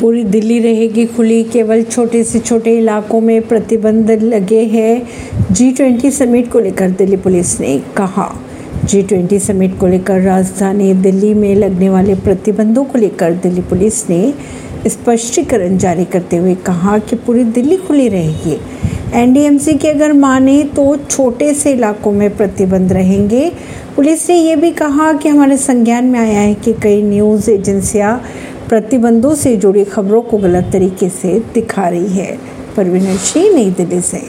पूरी दिल्ली रहेगी खुली, केवल छोटे से छोटे इलाकों में प्रतिबंध लगे हैं। जी ट्वेंटी समिट को लेकर दिल्ली पुलिस ने कहा। जी ट्वेंटी समिट को लेकर राजधानी दिल्ली में लगने वाले प्रतिबंधों को लेकर दिल्ली पुलिस ने स्पष्टीकरण जारी करते हुए कहा कि पूरी दिल्ली खुली रहेगी। एनडीएमसी की अगर माने तो छोटे से इलाकों में प्रतिबंध रहेंगे। पुलिस ने यह भी कहा कि हमारे संज्ञान में आया है कि कई न्यूज़ एजेंसियाँ प्रतिबंधों से जुड़ी खबरों को गलत तरीके से दिखा रही है। परवीन सिंह, नई दिल्ली से।